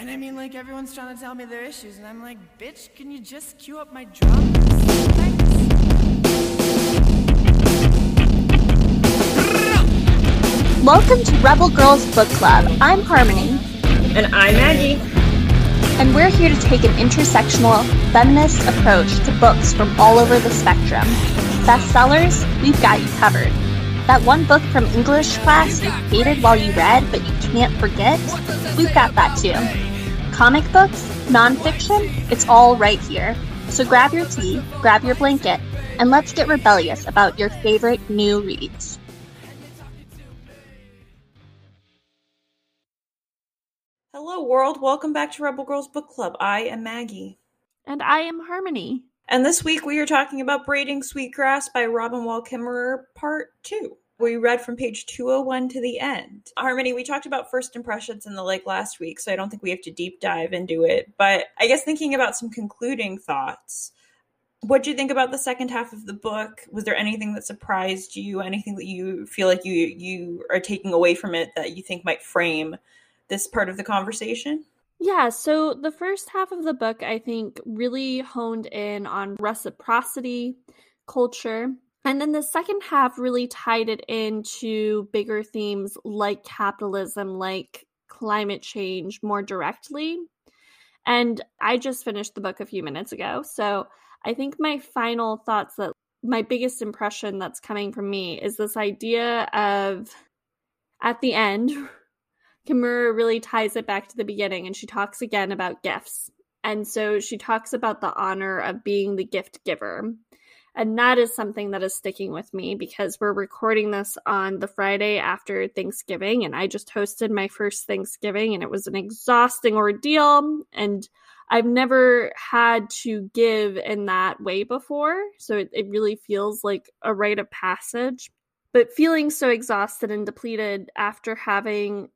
And I mean, like, everyone's trying to tell me their issues, and I'm like, bitch, can you just cue up my drums? Welcome to Rebel Girls Book Club. I'm Harmony. And I'm Maggie. And we're here to take an intersectional, feminist approach to books from all over the spectrum. Bestsellers, we've got you covered. That one book from English class you hated while you read, but you can't forget, we've got that too. Comic books, nonfiction, it's all right here. So grab your tea, grab your blanket, and let's get rebellious about your favorite new reads. Hello, world. Welcome back to Rebel Girls Book Club. I am Maggie. And I am Harmony. And this week we are talking about Braiding Sweetgrass by Robin Wall Kimmerer, Part 2. We read from page 201 to the end. Harmony, we talked about first impressions in the lake last week, so I don't think we have to deep dive into it. But I guess thinking about some concluding thoughts, what do you think about the second half of the book? Was there anything that surprised you? Anything that you feel like you you are taking away from it that you think might frame this part of the conversation? Yeah, so the first half of the book, I think, really honed in on reciprocity, culture. And then the second half really tied it into bigger themes like capitalism, like climate change more directly. And I just finished the book a few minutes ago. So I think my final thoughts that my biggest impression that's coming from me is this idea of at the end, Kimmerer really ties it back to the beginning and she talks again about gifts. And so she talks about the honor of being the gift giver. And that is something that is sticking with me because we're recording this on the Friday after Thanksgiving. And I just hosted my first Thanksgiving and it was an exhausting ordeal. And I've never had to give in that way before. So it, it really feels like a rite of passage. But feeling so exhausted and depleted after having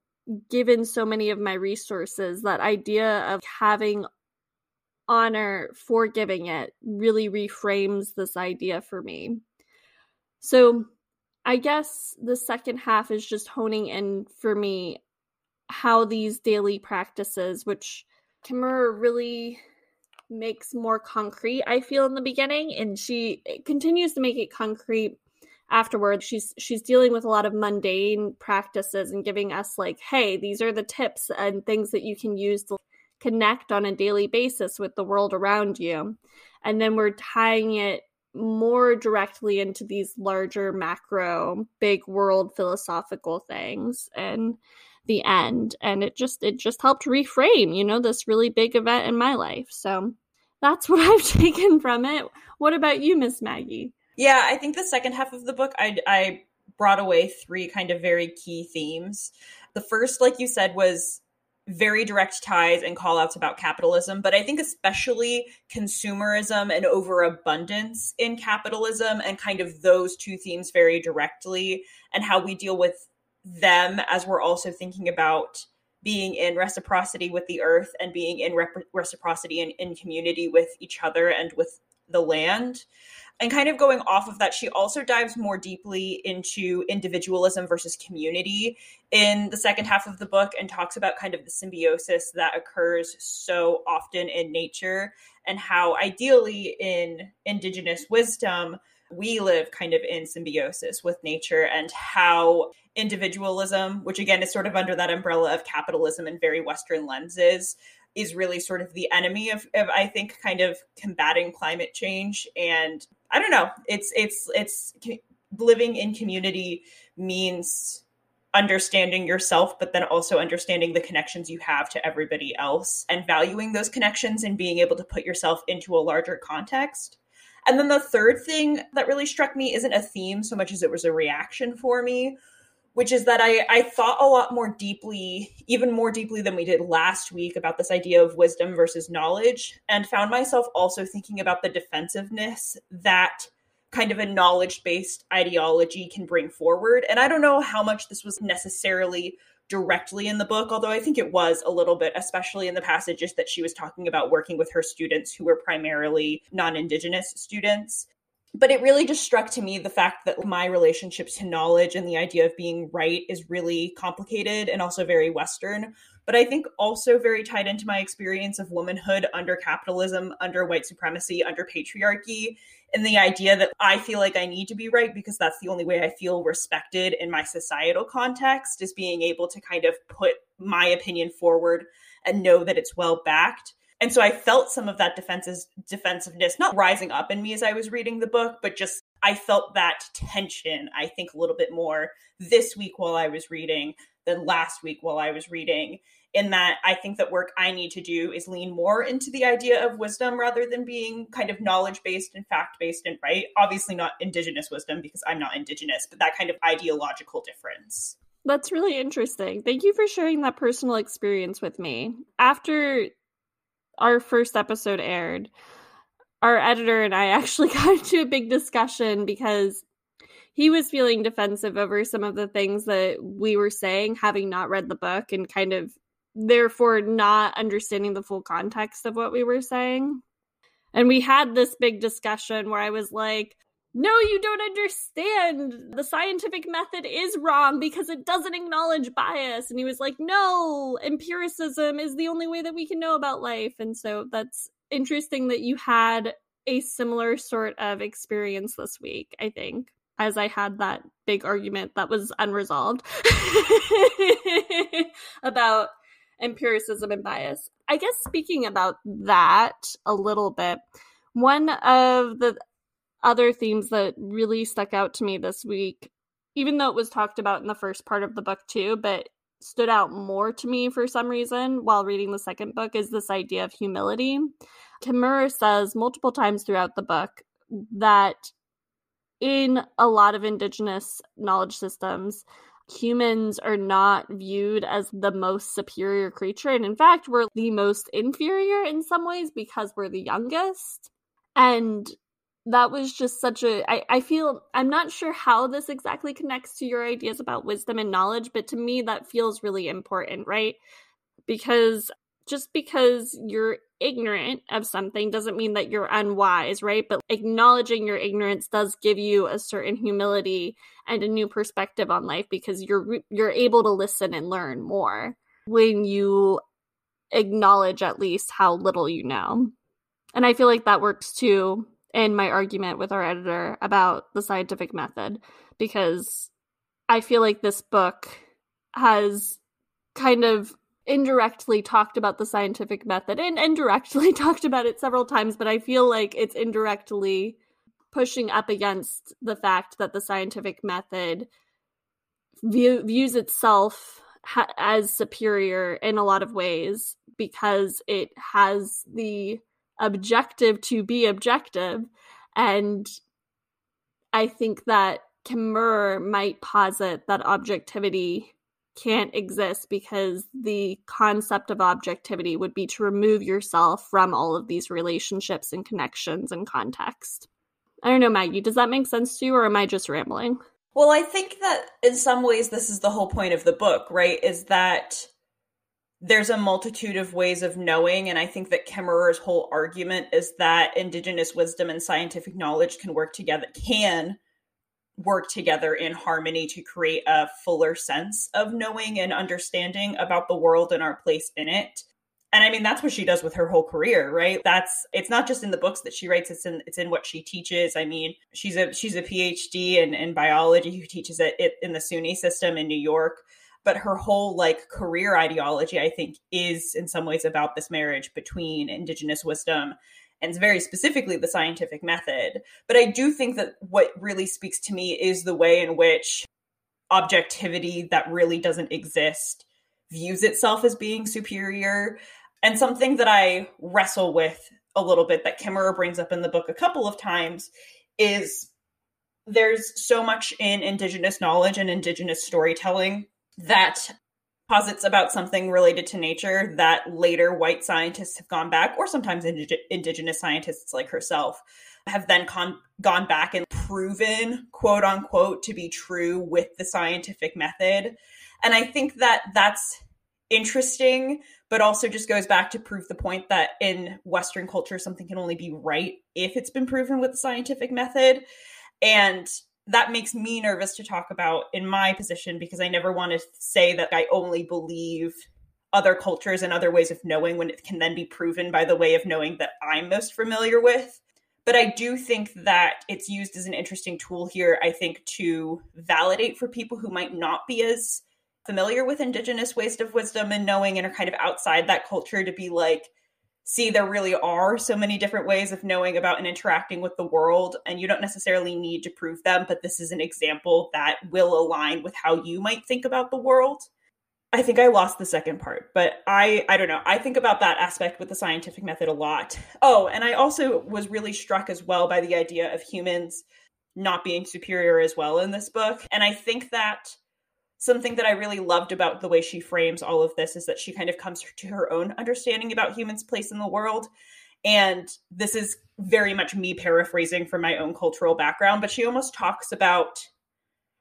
given so many of my resources, that idea of having honor for giving it really reframes this idea for me. So I guess the second half is just honing in for me how these daily practices, which Kimmerer really makes more concrete, I feel in the beginning, and she continues to make it concrete afterward she's she's dealing with a lot of mundane practices and giving us like hey these are the tips and things that you can use to connect on a daily basis with the world around you. And then we're tying it more directly into these larger macro big world philosophical things and the end. And it just it just helped reframe you know this really big event in my life. So that's what i've taken from it. What about you miss maggie? Yeah, I think the second half of the book, I, I brought away three kind of very key themes. The first, like you said, was very direct ties and call outs about capitalism, but I think especially consumerism and overabundance in capitalism and kind of those two themes very directly and how we deal with them as we're also thinking about being in reciprocity with the earth and being in rep- reciprocity and in community with each other and with the land. And kind of going off of that, she also dives more deeply into individualism versus community in the second half of the book and talks about kind of the symbiosis that occurs so often in nature and how ideally in indigenous wisdom we live kind of in symbiosis with nature and how individualism, which again is sort of under that umbrella of capitalism and very Western lenses, is really sort of the enemy of, of I think kind of combating climate change and I don't know. It's it's it's living in community means understanding yourself but then also understanding the connections you have to everybody else and valuing those connections and being able to put yourself into a larger context. And then the third thing that really struck me isn't a theme so much as it was a reaction for me which is that I, I thought a lot more deeply, even more deeply than we did last week, about this idea of wisdom versus knowledge, and found myself also thinking about the defensiveness that kind of a knowledge based ideology can bring forward. And I don't know how much this was necessarily directly in the book, although I think it was a little bit, especially in the passages that she was talking about working with her students who were primarily non Indigenous students but it really just struck to me the fact that my relationship to knowledge and the idea of being right is really complicated and also very Western. But I think also very tied into my experience of womanhood under capitalism, under white supremacy, under patriarchy, and the idea that I feel like I need to be right because that's the only way I feel respected in my societal context is being able to kind of put my opinion forward and know that it's well backed. And so I felt some of that defenses defensiveness not rising up in me as I was reading the book, but just I felt that tension, I think, a little bit more this week while I was reading than last week while I was reading. In that I think that work I need to do is lean more into the idea of wisdom rather than being kind of knowledge based and fact based and right. Obviously, not indigenous wisdom because I'm not indigenous, but that kind of ideological difference. That's really interesting. Thank you for sharing that personal experience with me. After our first episode aired, our editor and I actually got into a big discussion because he was feeling defensive over some of the things that we were saying, having not read the book and kind of therefore not understanding the full context of what we were saying. And we had this big discussion where I was like, no, you don't understand. The scientific method is wrong because it doesn't acknowledge bias. And he was like, no, empiricism is the only way that we can know about life. And so that's interesting that you had a similar sort of experience this week, I think, as I had that big argument that was unresolved about empiricism and bias. I guess speaking about that a little bit, one of the other themes that really stuck out to me this week, even though it was talked about in the first part of the book too, but stood out more to me for some reason while reading the second book is this idea of humility. Kimmerer says multiple times throughout the book that in a lot of indigenous knowledge systems, humans are not viewed as the most superior creature. And in fact, we're the most inferior in some ways because we're the youngest. And that was just such a I, I feel i'm not sure how this exactly connects to your ideas about wisdom and knowledge but to me that feels really important right? Because just because you're ignorant of something doesn't mean that you're unwise right? But acknowledging your ignorance does give you a certain humility and a new perspective on life because you're you're able to listen and learn more when you acknowledge at least how little you know. And i feel like that works too in my argument with our editor about the scientific method because I feel like this book has kind of indirectly talked about the scientific method and indirectly talked about it several times, but I feel like it's indirectly pushing up against the fact that the scientific method view, views itself ha- as superior in a lot of ways because it has the objective to be objective. And I think that Kimmerer might posit that objectivity can't exist because the concept of objectivity would be to remove yourself from all of these relationships and connections and context. I don't know, Maggie, does that make sense to you or am I just rambling? Well, I think that in some ways this is the whole point of the book, right? Is that there's a multitude of ways of knowing and i think that kimmerer's whole argument is that indigenous wisdom and scientific knowledge can work together can work together in harmony to create a fuller sense of knowing and understanding about the world and our place in it. And i mean that's what she does with her whole career right? That's it's not just in the books that she writes it's in it's in what she teaches. I mean she's a she's a phd in, in biology who teaches it, it in the suny system in new york but her whole like career ideology i think is in some ways about this marriage between indigenous wisdom and very specifically the scientific method. But i do think that what really speaks to me is the way in which objectivity that really doesn't exist views itself as being superior and something that i wrestle with a little bit that kimmerer brings up in the book a couple of times is there's so much in indigenous knowledge and indigenous storytelling that posits about something related to nature that later white scientists have gone back, or sometimes indig- indigenous scientists like herself, have then con- gone back and proven, quote unquote, to be true with the scientific method. And I think that that's interesting, but also just goes back to prove the point that in Western culture, something can only be right if it's been proven with the scientific method. And that makes me nervous to talk about in my position because I never want to say that I only believe other cultures and other ways of knowing when it can then be proven by the way of knowing that I'm most familiar with. But I do think that it's used as an interesting tool here, I think, to validate for people who might not be as familiar with indigenous ways of wisdom and knowing and are kind of outside that culture to be like, see, there really are so many different ways of knowing about and interacting with the world. And you don't necessarily need to prove them, but this is an example that will align with how you might think about the world. I think I lost the second part, but I I don't know. I think about that aspect with the scientific method a lot. Oh, and I also was really struck as well by the idea of humans not being superior as well in this book. And I think that something that I really loved about the way she frames all of this is that she kind of comes to her own understanding about humans' place in the world. And this is very much me paraphrasing from my own cultural background, but she almost talks about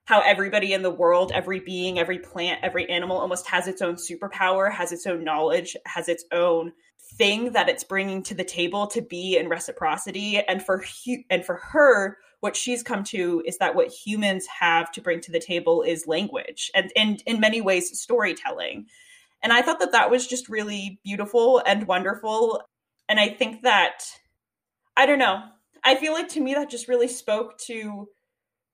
how everybody in the world, every being, every plant, every animal almost has its own superpower, has its own knowledge, has its own thing that it's bringing to the table to be in reciprocity. And for hu- and for her, what she's come to is that what humans have to bring to the table is language and, and in many ways storytelling. And I thought that that was just really beautiful and wonderful. And I think that I don't know. I feel like to me that just really spoke to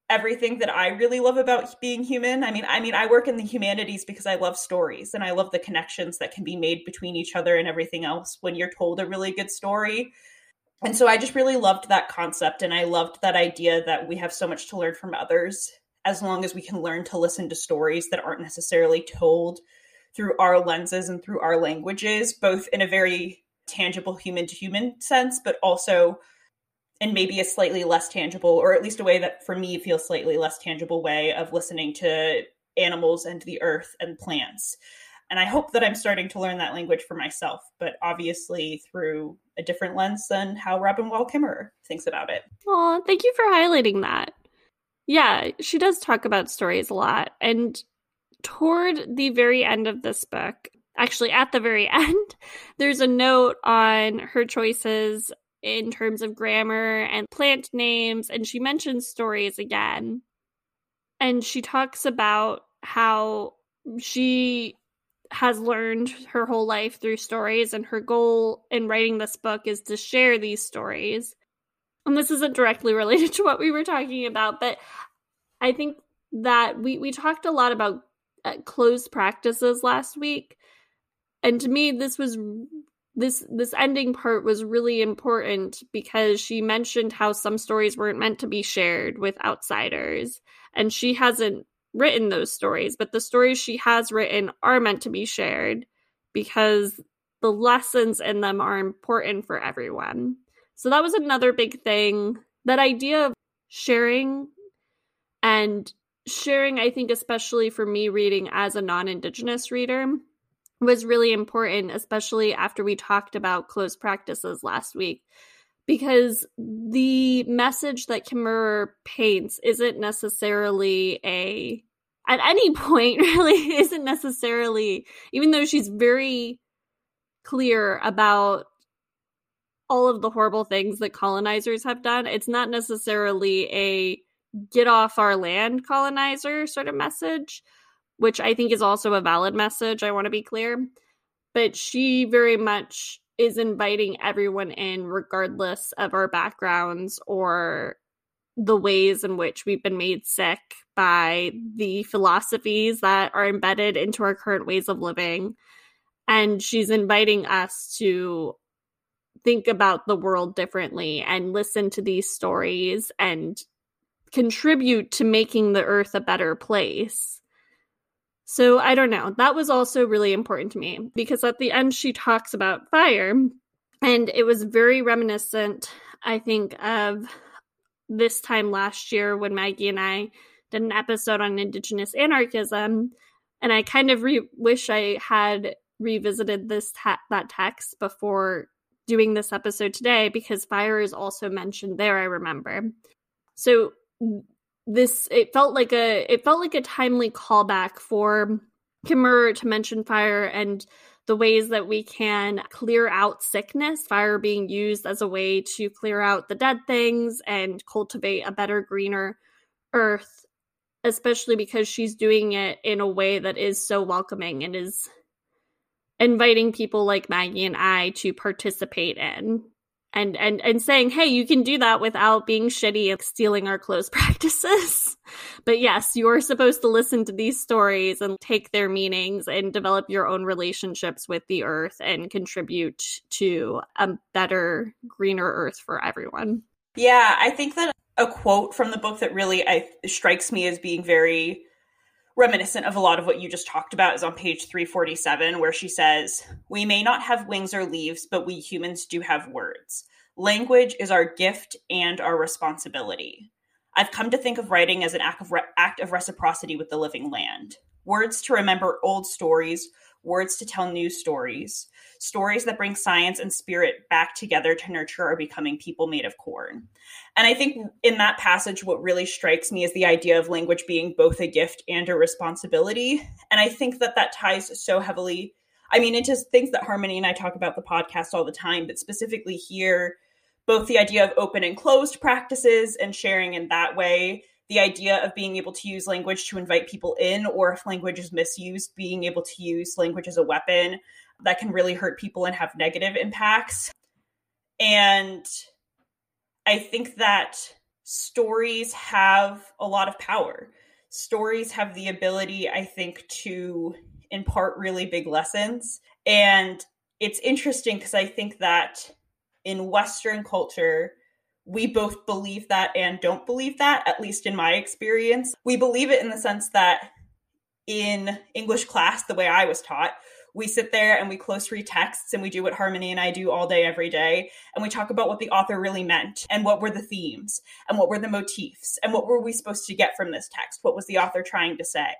everything that I really love about being human. I mean, I mean, I work in the humanities because I love stories and I love the connections that can be made between each other and everything else when you're told a really good story. And so I just really loved that concept and I loved that idea that we have so much to learn from others as long as we can learn to listen to stories that aren't necessarily told through our lenses and through our languages, both in a very tangible human to human sense, but also and maybe a slightly less tangible, or at least a way that for me feels slightly less tangible way of listening to animals and the earth and plants. And I hope that I'm starting to learn that language for myself, but obviously through a different lens than how Robin Wall Kimmerer thinks about it. Oh, thank you for highlighting that. Yeah, she does talk about stories a lot. And toward the very end of this book, actually at the very end, there's a note on her choices in terms of grammar and plant names, and she mentions stories again. And she talks about how she has learned her whole life through stories, and her goal in writing this book is to share these stories. And this isn't directly related to what we were talking about, but I think that we, we talked a lot about uh, closed practices last week. And to me, this was this this ending part was really important because she mentioned how some stories weren't meant to be shared with outsiders and she hasn't written those stories but the stories she has written are meant to be shared because the lessons in them are important for everyone. So that was another big thing. That idea of sharing and sharing i think especially for me reading as a non-indigenous reader was really important, especially after we talked about closed practices last week, because the message that Kimmerer paints isn't necessarily a, at any point, really, isn't necessarily, even though she's very clear about all of the horrible things that colonizers have done, it's not necessarily a get off our land colonizer sort of message which I think is also a valid message. I want to be clear. But she very much is inviting everyone in, regardless of our backgrounds or the ways in which we've been made sick by the philosophies that are embedded into our current ways of living. And she's inviting us to think about the world differently and listen to these stories and contribute to making the earth a better place. So I don't know. That was also really important to me because at the end she talks about fire and it was very reminiscent, I think, of this time last year when Maggie and I did an episode on Indigenous anarchism. And I kind of re- wish I had revisited this ta- that text before doing this episode today because fire is also mentioned there, I remember. So this it felt like a it felt like a timely callback for Kimmerer to mention fire and the ways that we can clear out sickness, fire being used as a way to clear out the dead things and cultivate a better, greener earth, especially because she's doing it in a way that is so welcoming and is inviting people like Maggie and I to participate in and and and saying hey you can do that without being shitty and stealing our closed practices. But yes you're supposed to listen to these stories and take their meanings and develop your own relationships with the earth and contribute to a better greener earth for everyone. Yeah i think that a quote from the book that really I, strikes me as being very reminiscent of a lot of what you just talked about is on page 347 where she says we may not have wings or leaves but we humans do have words. Language is our gift and our responsibility. I've come to think of writing as an act of, re- act of reciprocity with the living land words to remember old stories words to tell new stories stories that bring science and spirit back together to nurture our becoming people made of corn. And I think in that passage, what really strikes me is the idea of language being both a gift and a responsibility. And I think that that ties so heavily, I mean, into things that Harmony and I talk about the podcast all the time, but specifically here, both the idea of open and closed practices and sharing in that way the idea of being able to use language to invite people in, or if language is misused, being able to use language as a weapon that can really hurt people and have negative impacts. And I think that stories have a lot of power. Stories have the ability, I think, to impart really big lessons. And it's interesting because I think that in Western culture, we both believe that and don't believe that, at least in my experience. We believe it in the sense that in English class, the way I was taught, we sit there and we close read texts and we do what Harmony and I do all day, every day. And we talk about what the author really meant and what were the themes and what were the motifs and what were we supposed to get from this text? What was the author trying to say?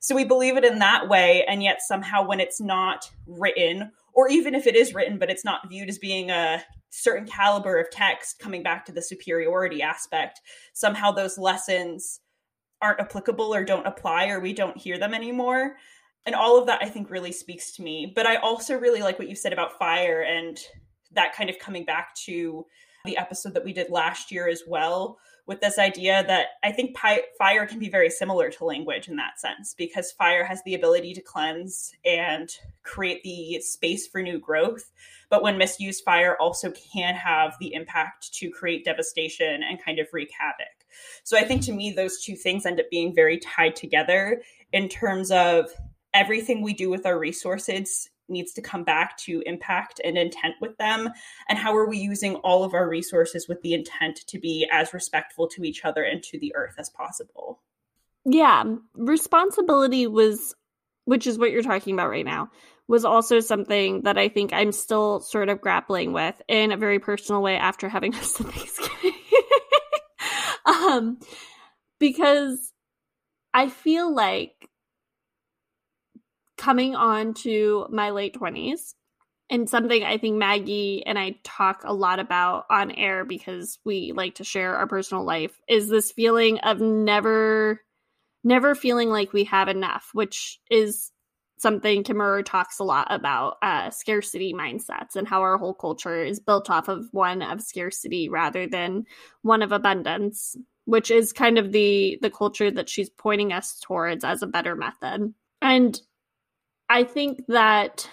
So we believe it in that way. And yet somehow when it's not written, or even if it is written, but it's not viewed as being a certain caliber of text, coming back to the superiority aspect, somehow those lessons aren't applicable or don't apply or we don't hear them anymore. And all of that i think really speaks to me. But i also really like what you said about fire and that kind of coming back to the episode that we did last year as well with this idea that i think fire can be very similar to language in that sense because fire has the ability to cleanse and create the space for new growth. But when misused fire also can have the impact to create devastation and kind of wreak havoc. So i think to me those two things end up being very tied together in terms of everything we do with our resources needs to come back to impact and intent with them? And how are we using all of our resources with the intent to be as respectful to each other and to the earth as possible? Yeah responsibility was which is what you're talking about right now was also something that i think i'm still sort of grappling with in a very personal way after having hosted thanksgiving. Um because i feel like coming on to my late 20s and something I think Maggie and I talk a lot about on air because we like to share our personal life is this feeling of never never feeling like we have enough, which is something Kimmerer talks a lot about uh, scarcity mindsets and how our whole culture is built off of one of scarcity rather than one of abundance, which is kind of the the culture that she's pointing us towards as a better method. And I think that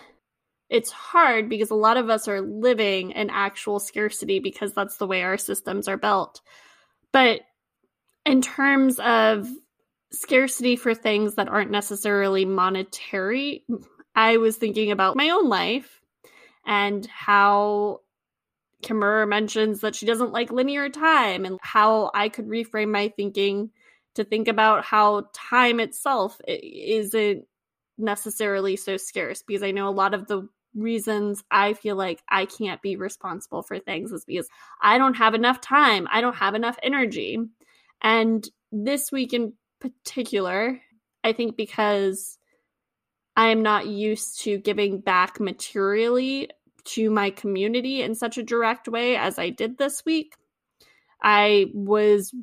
it's hard because a lot of us are living in actual scarcity because that's the way our systems are built. But in terms of scarcity for things that aren't necessarily monetary, I was thinking about my own life and how Kimmerer mentions that she doesn't like linear time and how I could reframe my thinking to think about how time itself isn't necessarily so scarce because I know a lot of the reasons I feel like I can't be responsible for things is because I don't have enough time, I don't have enough energy. And this week in particular, I think because I am not used to giving back materially to my community in such a direct way as I did this week, I was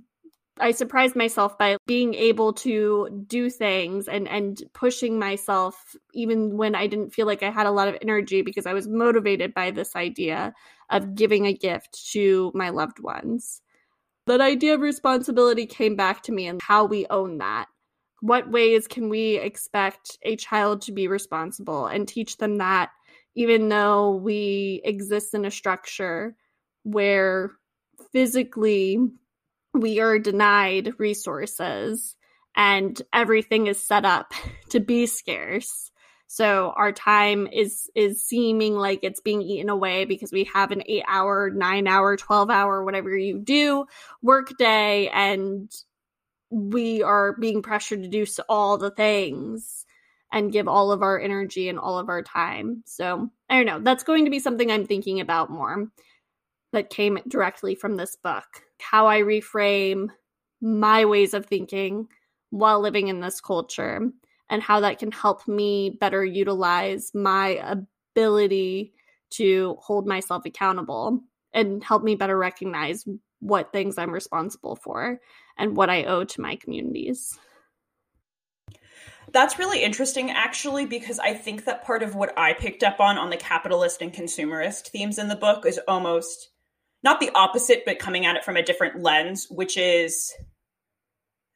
I surprised myself by being able to do things and and pushing myself even when I didn't feel like I had a lot of energy because I was motivated by this idea of giving a gift to my loved ones. That idea of responsibility came back to me and how we own that. What ways can we expect a child to be responsible and teach them that even though we exist in a structure where physically we are denied resources and everything is set up to be scarce. So our time is is seeming like it's being eaten away because we have an 8 hour 9 hour 12 hour whatever you do work day and we are being pressured to do all the things and give all of our energy and all of our time. So i don't know. That's going to be something i'm thinking about more that came directly from this book how I reframe my ways of thinking while living in this culture and how that can help me better utilize my ability to hold myself accountable and help me better recognize what things I'm responsible for and what I owe to my communities. That's really interesting, actually, because I think that part of what I picked up on on the capitalist and consumerist themes in the book is almost not the opposite, but coming at it from a different lens, which is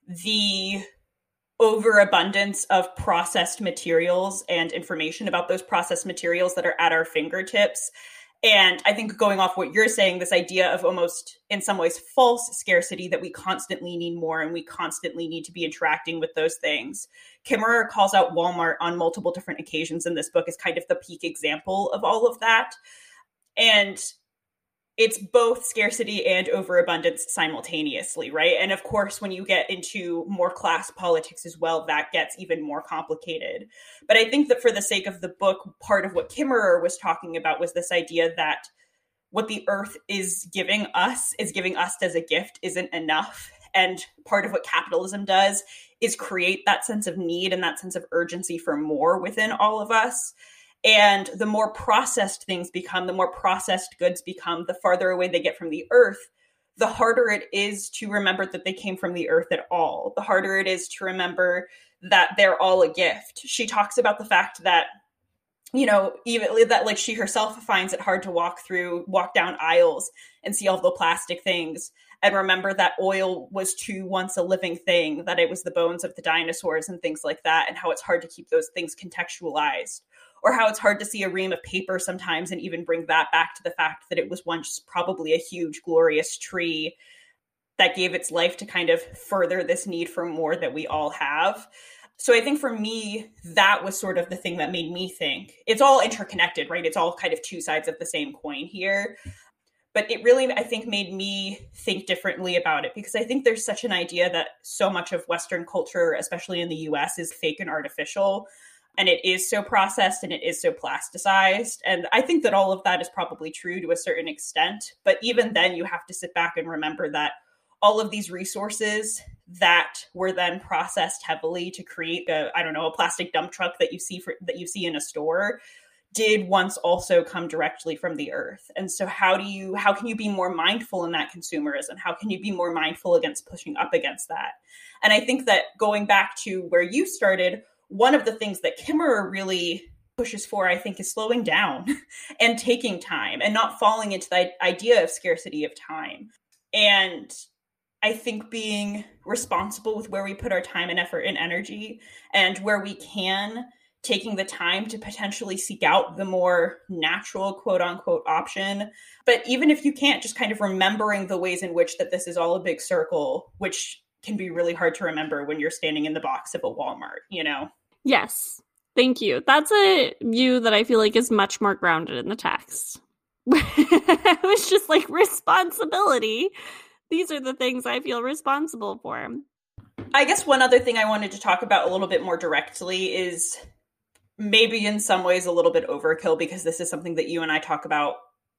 the overabundance of processed materials and information about those processed materials that are at our fingertips. And I think going off what you're saying, this idea of almost in some ways false scarcity that we constantly need more and we constantly need to be interacting with those things. Kimmerer calls out Walmart on multiple different occasions in this book as kind of the peak example of all of that. And it's both scarcity and overabundance simultaneously, right? And of course, when you get into more class politics as well, that gets even more complicated. But I think that for the sake of the book, part of what Kimmerer was talking about was this idea that what the earth is giving us is giving us as a gift isn't enough. And part of what capitalism does is create that sense of need and that sense of urgency for more within all of us. And the more processed things become, the more processed goods become, the farther away they get from the earth, the harder it is to remember that they came from the earth at all. The harder it is to remember that they're all a gift. She talks about the fact that you know, even that like she herself finds it hard to walk through, walk down aisles and see all the plastic things and remember that oil was too once a living thing, that it was the bones of the dinosaurs and things like that, and how it's hard to keep those things contextualized or how it's hard to see a ream of paper sometimes and even bring that back to the fact that it was once probably a huge, glorious tree that gave its life to kind of further this need for more that we all have. So I think for me, that was sort of the thing that made me think it's all interconnected, right? It's all kind of two sides of the same coin here. But it really, I think, made me think differently about it because I think there's such an idea that so much of Western culture, especially in the US, is fake and artificial and it is so processed and it is so plasticized. And I think that all of that is probably true to a certain extent. But even then, you have to sit back and remember that all of these resources that were then processed heavily to create I don't know a plastic dump truck that you see for that you see in a store did once also come directly from the earth and so how do you how can you be more mindful in that consumerism how can you be more mindful against pushing up against that and i think that going back to where you started one of the things that Kimmerer really pushes for, I think, is slowing down and taking time and not falling into the idea of scarcity of time. And I think being responsible with where we put our time and effort and energy and where we can, taking the time to potentially seek out the more natural quote unquote option. But even if you can't, just kind of remembering the ways in which that this is all a big circle, which can be really hard to remember when you're standing in the box of a Walmart, you know? Yes. Thank you. That's a view that I feel like is much more grounded in the text. it was just like responsibility. These are the things I feel responsible for. I guess one other thing I wanted to talk about a little bit more directly is maybe in some ways a little bit overkill because this is something that you and I talk about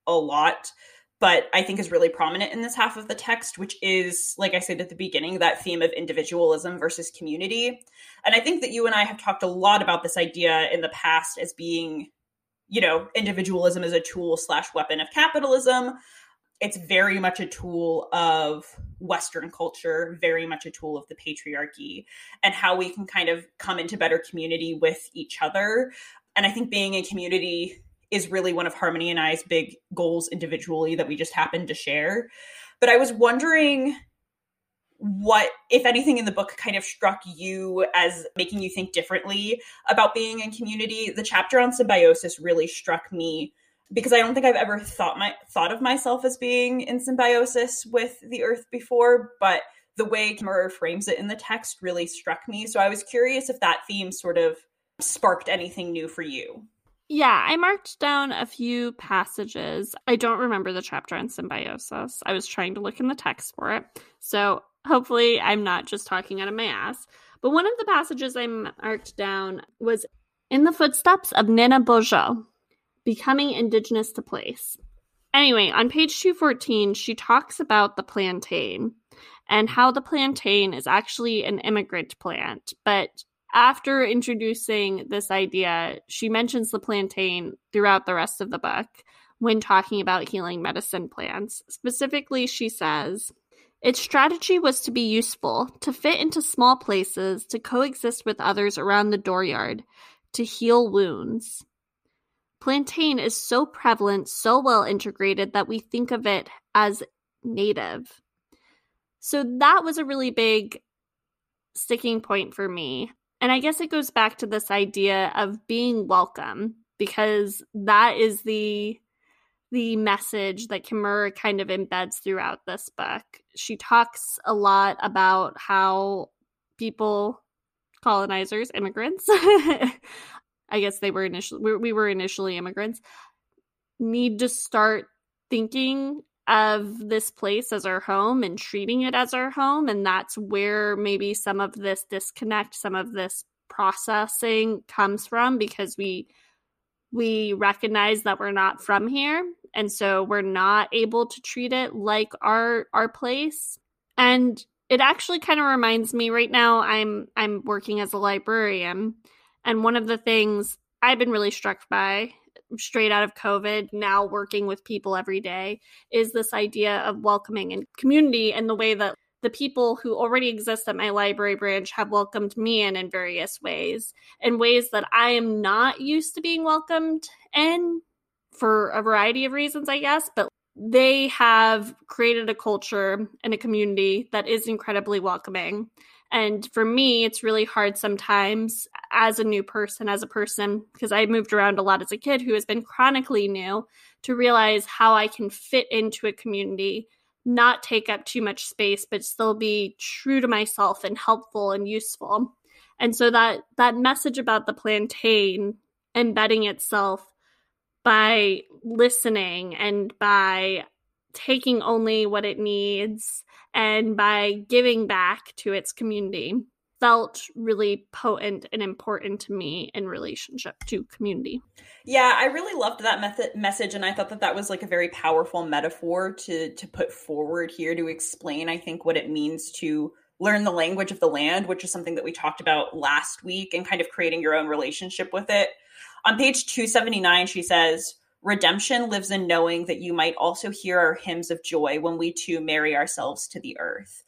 a lot but I think is really prominent in this half of the text, which is, like I said at the beginning, that theme of individualism versus community. And I think that you and I have talked a lot about this idea in the past as being, you know, individualism as a tool slash weapon of capitalism. it's very much a tool of Western culture, very much a tool of the patriarchy, and how we can kind of come into better community with each other. And I think being in community is really one of Harmony and I's big goals individually that we just happen to share. But I was wondering what, if anything, in the book kind of struck you as making you think differently about being in community. The chapter on symbiosis really struck me because I don't think I've ever thought my thought of myself as being in symbiosis with the earth before, but the way Kimmerer frames it in the text really struck me. So I was curious if that theme sort of sparked anything new for you. Yeah, I marked down a few passages. I don't remember the chapter on symbiosis. I was trying to look in the text for it. So hopefully I'm not just talking out of my ass. But one of the passages I marked down was in the footsteps of Nanabozho, becoming indigenous to place. Anyway, on page 214, she talks about the plantain and how the plantain is actually an immigrant plant, but after introducing this idea, she mentions the plantain throughout the rest of the book when talking about healing medicine plants. Specifically, she says, its strategy was to be useful, to fit into small places, to coexist with others around the dooryard, to heal wounds. Plantain is so prevalent, so well integrated that we think of it as native. So that was a really big sticking point for me. And I guess it goes back to this idea of being welcome because that is the the message that Kimmerer kind of embeds throughout this book. She talks a lot about how people colonizers, immigrants, I guess they were initially we, we were initially immigrants, need to start thinking of this place as our home and treating it as our home. And that's where maybe some of this disconnect, some of this processing comes from because we we recognize that we're not from here. And so we're not able to treat it like our our place. And it actually kind of reminds me right now i'm i'm working as a librarian. And one of the things i've been really struck by straight out of COVID, now working with people every day, is this idea of welcoming and community and the way that the people who already exist at my library branch have welcomed me in in various ways, in ways that I am not used to being welcomed in for a variety of reasons, I guess. But they have created a culture and a community that is incredibly welcoming. And for me, it's really hard sometimes as a new person, as a person, because I moved around a lot as a kid who has been chronically new, to realize how I can fit into a community, not take up too much space, but still be true to myself and helpful and useful. And so that that message about the plantain embedding itself by listening and by taking only what it needs and by giving back to its community felt really potent and important to me in relationship to community. Yeah, I really loved that method message and I thought that that was like a very powerful metaphor to to put forward here to explain I think what it means to learn the language of the land, which is something that we talked about last week and kind of creating your own relationship with it. On page 279 she says Redemption lives in knowing that you might also hear our hymns of joy when we too marry ourselves to the earth.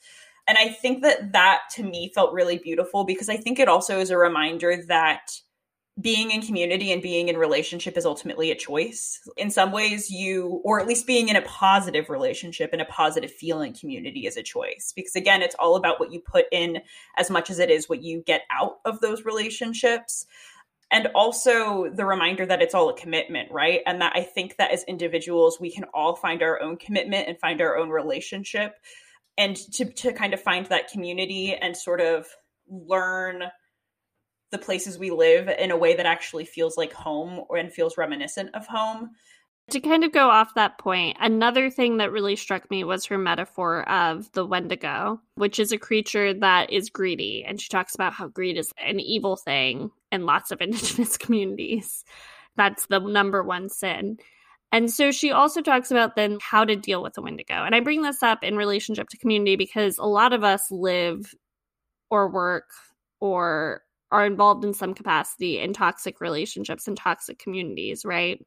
And I think that that to me felt really beautiful because I think it also is a reminder that being in community and being in relationship is ultimately a choice. In some ways, you, or at least being in a positive relationship and a positive feeling community is a choice. Because again, it's all about what you put in as much as it is what you get out of those relationships and also the reminder that it's all a commitment right and that i think that as individuals we can all find our own commitment and find our own relationship and to, to kind of find that community and sort of learn the places we live in a way that actually feels like home or and feels reminiscent of home to kind of go off that point, another thing that really struck me was her metaphor of the Wendigo, which is a creature that is greedy. And she talks about how greed is an evil thing in lots of indigenous communities. That's the number one sin. And so she also talks about then how to deal with the Wendigo. And I bring this up in relationship to community because a lot of us live or work or are involved in some capacity in toxic relationships and toxic communities, right?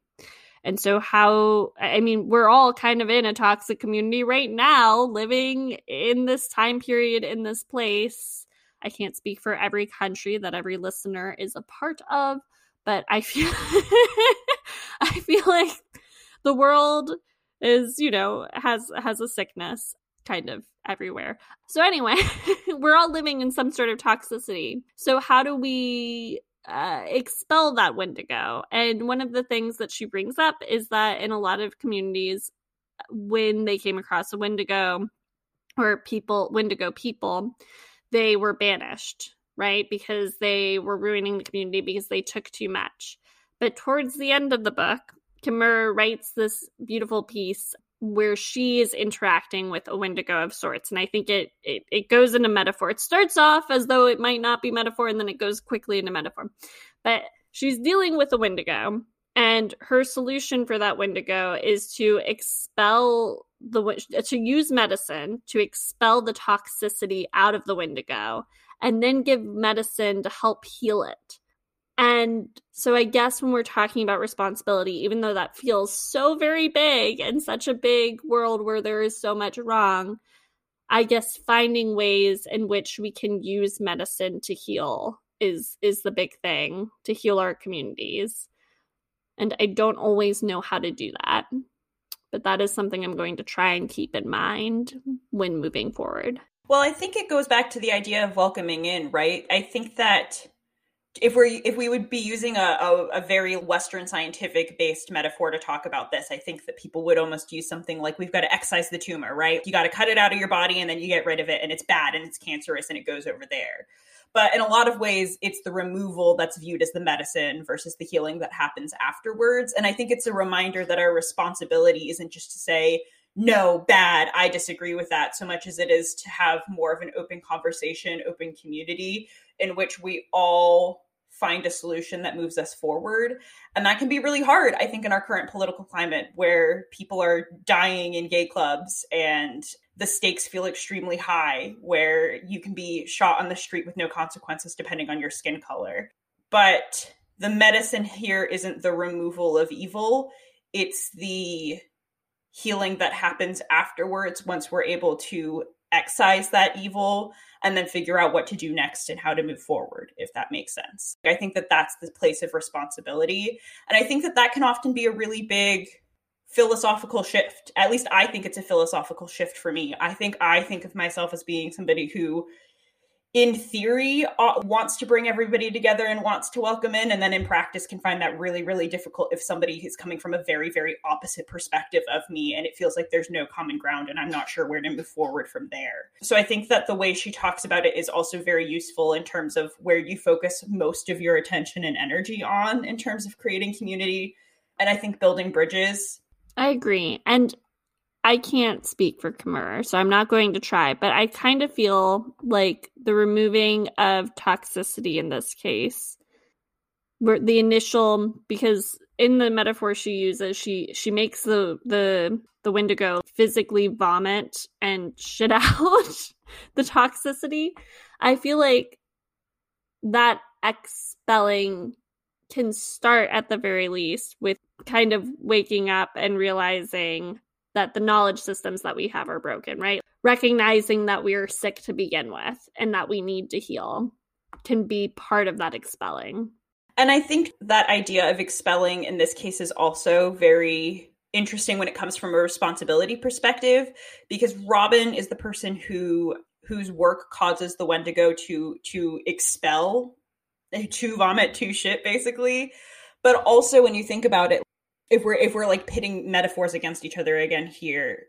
And so, how, I mean, we're all kind of in a toxic community right now, living in this time period, in this place. I can't speak for every country that every listener is a part of, but I feel, I feel like the world is, you know, has, has a sickness kind of everywhere. So anyway, we're all living in some sort of toxicity. So how do we uh, expel that wendigo. And one of the things that she brings up is that in a lot of communities, when they came across a wendigo or people, wendigo people, they were banished, right? Because they were ruining the community because they took too much. But towards the end of the book, Kimmerer writes this beautiful piece where she is interacting with a wendigo of sorts. And i think it, it it goes into metaphor. It starts off as though it might not be metaphor and then it goes quickly into metaphor. But she's dealing with a wendigo and her solution for that wendigo is to expel the to use medicine to expel the toxicity out of the wendigo and then give medicine to help heal it and so I guess when we're talking about responsibility, even though that feels so very big and such a big world where there is so much wrong, I guess finding ways in which we can use medicine to heal is is the big thing to heal our communities. And I don't always know how to do that. But that is something I'm going to try and keep in mind when moving forward. Well, I think it goes back to the idea of welcoming in, right? I think that if we're if we would be using a, a, a, very western scientific based metaphor to talk about this i think that people would almost use something like we've got to excise the tumor right? You got to cut it out of your body and then you get rid of it and it's bad and it's cancerous and it goes over there. But in a lot of ways it's the removal that's viewed as the medicine versus the healing that happens afterwards. And i think it's a reminder that our responsibility isn't just to say no bad i disagree with that so much as it is to have more of an open conversation open community in which we all find a solution that moves us forward. And that can be really hard, I think, in our current political climate where people are dying in gay clubs and the stakes feel extremely high, where you can be shot on the street with no consequences depending on your skin color. But the medicine here isn't the removal of evil, it's the healing that happens afterwards once we're able to excise that evil and then figure out what to do next and how to move forward if that makes sense. I think that that's the place of responsibility. And i think that that can often be a really big philosophical shift. At least i think it's a philosophical shift for me. I think i think of myself as being somebody who in theory uh, wants to bring everybody together and wants to welcome in and then in practice can find that really really difficult if somebody is coming from a very very opposite perspective of me and it feels like there's no common ground and i'm not sure where to move forward from there. So i think that the way she talks about it is also very useful in terms of where you focus most of your attention and energy on in terms of creating community and i think building bridges. I agree. And I can't speak for Kimmerer, so I'm not going to try, but I kind of feel like the removing of toxicity in this case, where the initial because in the metaphor she uses, she she makes the the the Wendigo physically vomit and shit out the toxicity. I feel like that expelling can start at the very least with kind of waking up and realizing that the knowledge systems that we have are broken, right? Recognizing that we are sick to begin with and that we need to heal can be part of that expelling. And I think that idea of expelling in this case is also very interesting when it comes from a responsibility perspective because Robin is the person who whose work causes the Wendigo to to expel to vomit to shit basically but also when you think about it if we're if we're like pitting metaphors against each other again here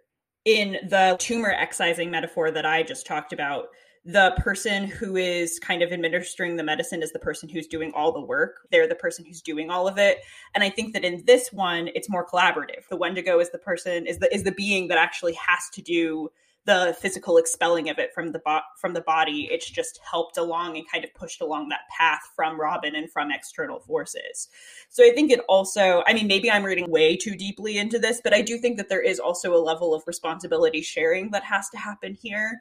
in the tumor excising metaphor that I just talked about, the person who is kind of administering the medicine is the person who's doing all the work. They're the person who's doing all of it. And I think that in this one, it's more collaborative. The Wendigo is the person is the is the being that actually has to do the physical expelling of it from the bo- from the body it's just helped along and kind of pushed along that path from robin and from external forces so i think it also i mean maybe i'm reading way too deeply into this but i do think that there is also a level of responsibility sharing that has to happen here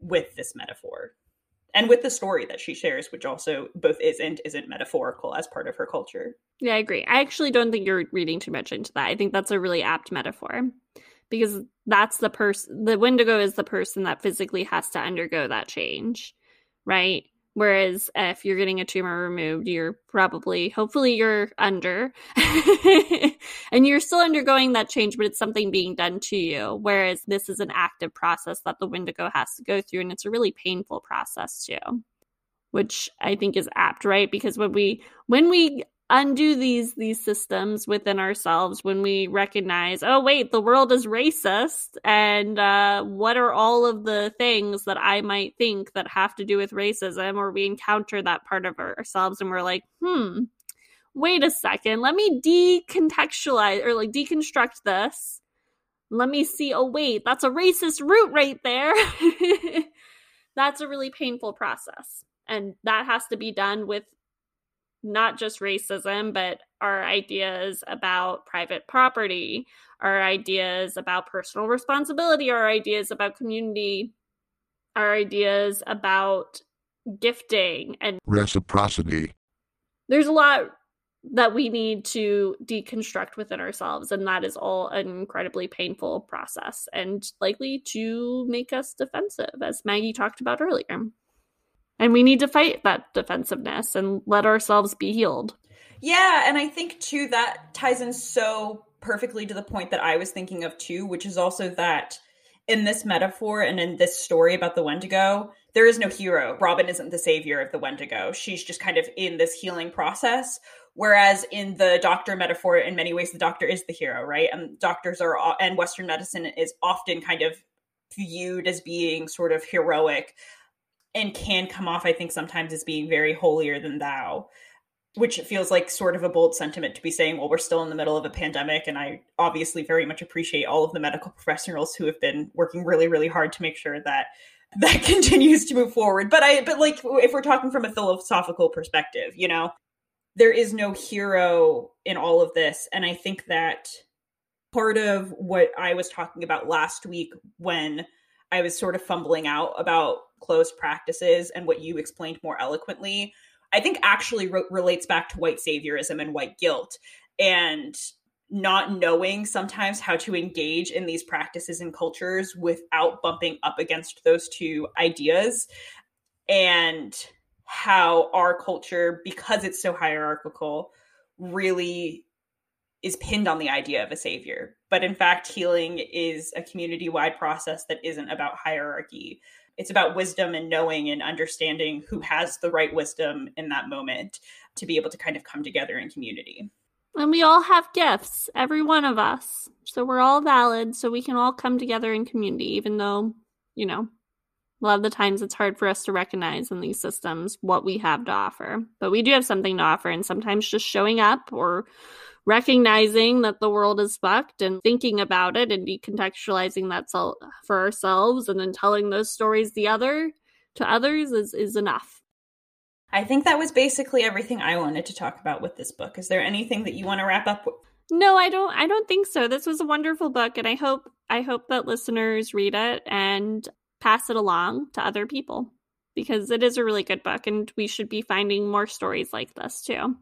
with this metaphor and with the story that she shares, which also both is and isn't metaphorical as part of her culture. Yeah, I agree. I actually don't think you're reading too much into that. I think that's a really apt metaphor because that's the person, the Wendigo is the person that physically has to undergo that change, right? Whereas if you're getting a tumor removed, you're probably, hopefully, you're under and you're still undergoing that change, but it's something being done to you. Whereas this is an active process that the Wendigo has to go through, and it's a really painful process too, which I think is apt, right? Because when we when we undo these these systems within ourselves when we recognize oh wait the world is racist and uh, what are all of the things that i might think that have to do with racism or we encounter that part of ourselves and we're like hmm wait a second let me decontextualize or like deconstruct this. Let me see oh wait that's a racist root right there. That's a really painful process and that has to be done with not just racism, but our ideas about private property, our ideas about personal responsibility, our ideas about community, our ideas about gifting and reciprocity. There's a lot that we need to deconstruct within ourselves and that is all an incredibly painful process and likely to make us defensive as Maggie talked about earlier. And we need to fight that defensiveness and let ourselves be healed. Yeah, and I think too that ties in so perfectly to the point that I was thinking of too, which is also that in this metaphor and in this story about the Wendigo, there is no hero. Robin isn't the savior of the Wendigo. She's just kind of in this healing process. Whereas in the doctor metaphor, in many ways, the doctor is the hero, right? And doctors are, and Western medicine is often kind of viewed as being sort of heroic and can come off, I think, sometimes as being very holier than thou, which feels like sort of a bold sentiment to be saying, well, we're still in the middle of a pandemic. And I obviously very much appreciate all of the medical professionals who have been working really, really hard to make sure that that continues to move forward. But I, but like, if we're talking from a philosophical perspective, you know, there is no hero in all of this. And I think that part of what I was talking about last week when I was sort of fumbling out about closed practices and what you explained more eloquently, I think actually re- relates back to white saviorism and white guilt and not knowing sometimes how to engage in these practices and cultures without bumping up against those two ideas and how our culture because it's so hierarchical really is pinned on the idea of a savior. But in fact healing is a community wide process that isn't about hierarchy it's about wisdom and knowing and understanding who has the right wisdom in that moment to be able to kind of come together in community. And we all have gifts, every one of us. So we're all valid, so we can all come together in community, even though, you know, a lot of the times it's hard for us to recognize in these systems what we have to offer. But we do have something to offer, and sometimes just showing up or recognizing that the world is fucked and thinking about it and decontextualizing that for ourselves and then telling those stories the other to others is is enough. I think that was basically everything I wanted to talk about with this book. Is there anything that you want to wrap up with? No, I don't I don't think so. This was a wonderful book and I hope I hope that listeners read it and pass it along to other people because it is a really good book and we should be finding more stories like this too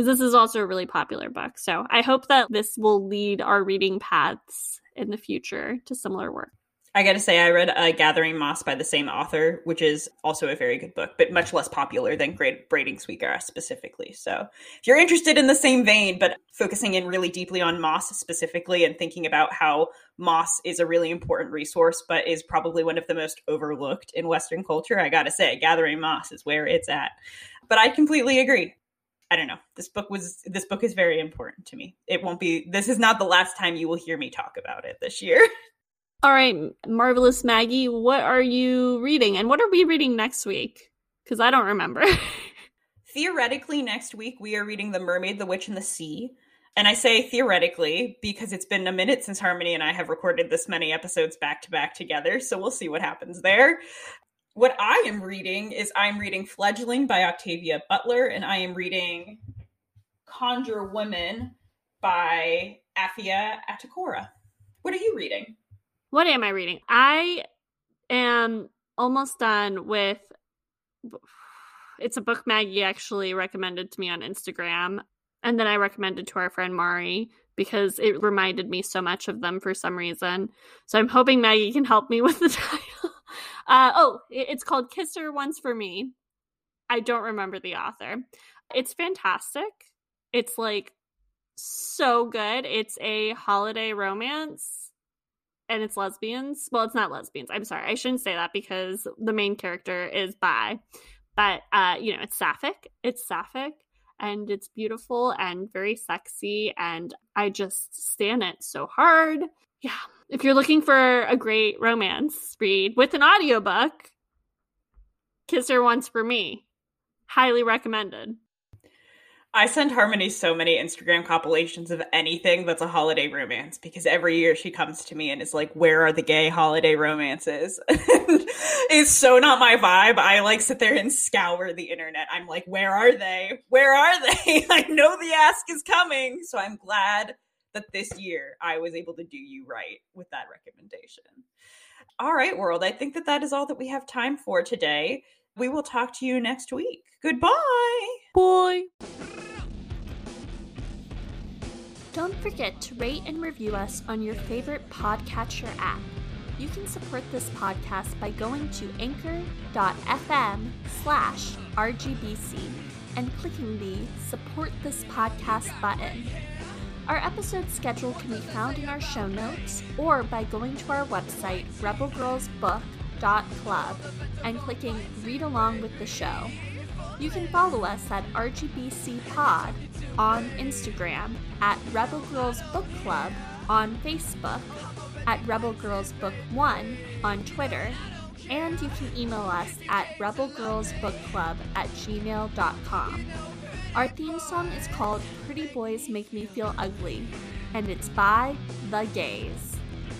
because this is also a really popular book so i hope that this will lead our reading paths in the future to similar work I got to say, I read uh, Gathering Moss by the same author, which is also a very good book, but much less popular than Great Braiding Sweetgrass specifically. So, if you're interested in the same vein, but focusing in really deeply on moss specifically and thinking about how moss is a really important resource, but is probably one of the most overlooked in Western culture, I got to say, Gathering Moss is where it's at. But I completely agree. I don't know. This book was this book is very important to me. It won't be this is not the last time you will hear me talk about it this year. All right, marvelous Maggie, what are you reading, and what are we reading next week? Because I don't remember. theoretically, next week we are reading The Mermaid, the Witch, and the Sea. And I say theoretically because it's been a minute since Harmony and I have recorded this many episodes back to back together. So we'll see what happens there. What I am reading is I'm reading Fledgling by Octavia Butler, and I am reading Conjure Women by Afia Atakora. What are you reading? What am I reading? I am almost done with it's a book Maggie actually recommended to me on Instagram. And then I recommended to our friend Mari because it reminded me so much of them for some reason. So I'm hoping Maggie can help me with the title. Uh, oh, it's called Kiss Her Once for Me. I don't remember the author. It's fantastic. It's like so good. It's a holiday romance and it's lesbians. Well, it's not lesbians. I'm sorry. I shouldn't say that because the main character is bi. But uh, you know, it's sapphic. It's sapphic and it's beautiful and very sexy and I just stand it so hard. Yeah. If you're looking for a great romance read with an audiobook, Kiss Her Once for Me. Highly recommended. I send Harmony so many Instagram compilations of anything that's a holiday romance because every year she comes to me and is like, Where are the gay holiday romances? it's so not my vibe. I like sit there and scour the internet. I'm like, Where are they? Where are they? I know the ask is coming. So I'm glad that this year I was able to do you right with that recommendation. All right, world. I think that that is all that we have time for today. We will talk to you next week. Goodbye. Bye. Don't forget to rate and review us on your favorite podcatcher app. You can support this podcast by going to anchor.fm slash RGBC and clicking the Support This Podcast button. Our episode schedule can be found in our show notes or by going to our website, rebelgirlsbook.club, and clicking Read Along with the Show. You can follow us at RGBC Pod on Instagram, at Rebel Girls Book Club on Facebook, at Rebel Girls Book 1 on Twitter, and you can email us at rebelgirlsbookclub at gmail.com. Our theme song is called Pretty Boys Make Me Feel Ugly, and it's by The Gays.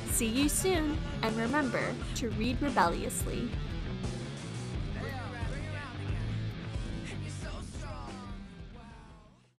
See you soon, and remember to read rebelliously.